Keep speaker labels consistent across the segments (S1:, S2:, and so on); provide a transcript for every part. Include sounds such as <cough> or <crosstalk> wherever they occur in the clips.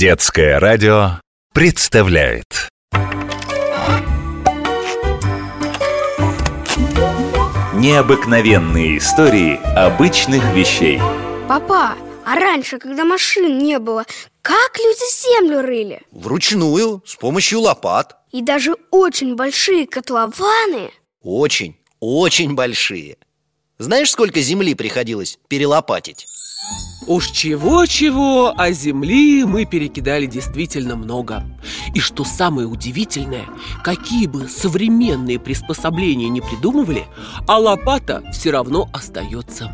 S1: Детское радио представляет. Необыкновенные истории обычных вещей.
S2: Папа, а раньше, когда машин не было, как люди землю рыли?
S3: Вручную, с помощью лопат.
S2: И даже очень большие котлованы.
S3: Очень, очень большие. Знаешь, сколько земли приходилось перелопатить?
S4: Уж чего-чего, а земли мы перекидали действительно много. И что самое удивительное, какие бы современные приспособления не придумывали А лопата все равно остается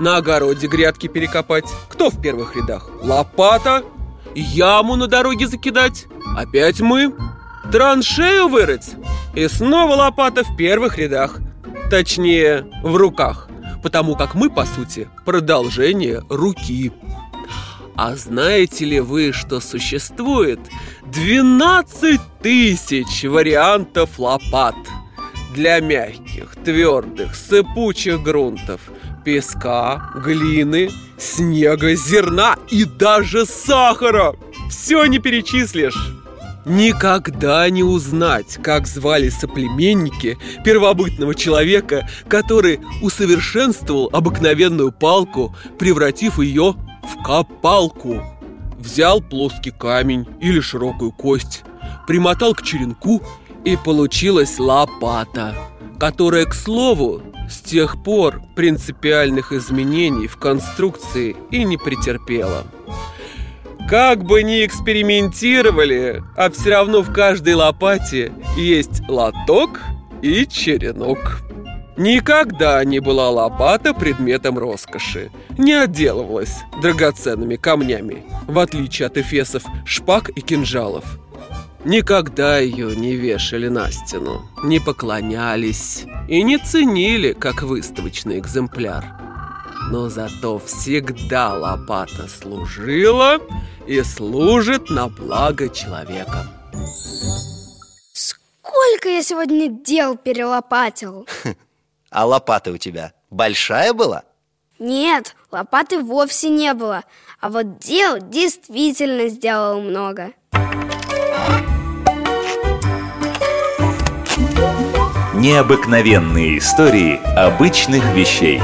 S4: На огороде грядки перекопать. Кто в первых рядах? Лопата? Яму на дороге закидать? Опять мы? Траншею вырыть? И снова лопата в первых рядах. Точнее, в руках потому как мы, по сути, продолжение руки. А знаете ли вы, что существует 12 тысяч вариантов лопат для мягких, твердых, сыпучих грунтов, песка, глины, снега, зерна и даже сахара? Все не перечислишь. Никогда не узнать, как звали соплеменники первобытного человека, который усовершенствовал обыкновенную палку, превратив ее в копалку. Взял плоский камень или широкую кость, примотал к черенку и получилась лопата, которая, к слову, с тех пор принципиальных изменений в конструкции и не претерпела. Как бы ни экспериментировали, а все равно в каждой лопате есть лоток и черенок. Никогда не была лопата предметом роскоши, не отделывалась драгоценными камнями, в отличие от эфесов шпаг и кинжалов. Никогда ее не вешали на стену, не поклонялись и не ценили, как выставочный экземпляр. Но зато всегда лопата служила и служит на благо человека.
S2: Сколько я сегодня дел перелопатил <laughs>
S3: А лопата у тебя большая была?
S2: Нет, лопаты вовсе не было А вот дел действительно сделал много
S1: Необыкновенные истории обычных вещей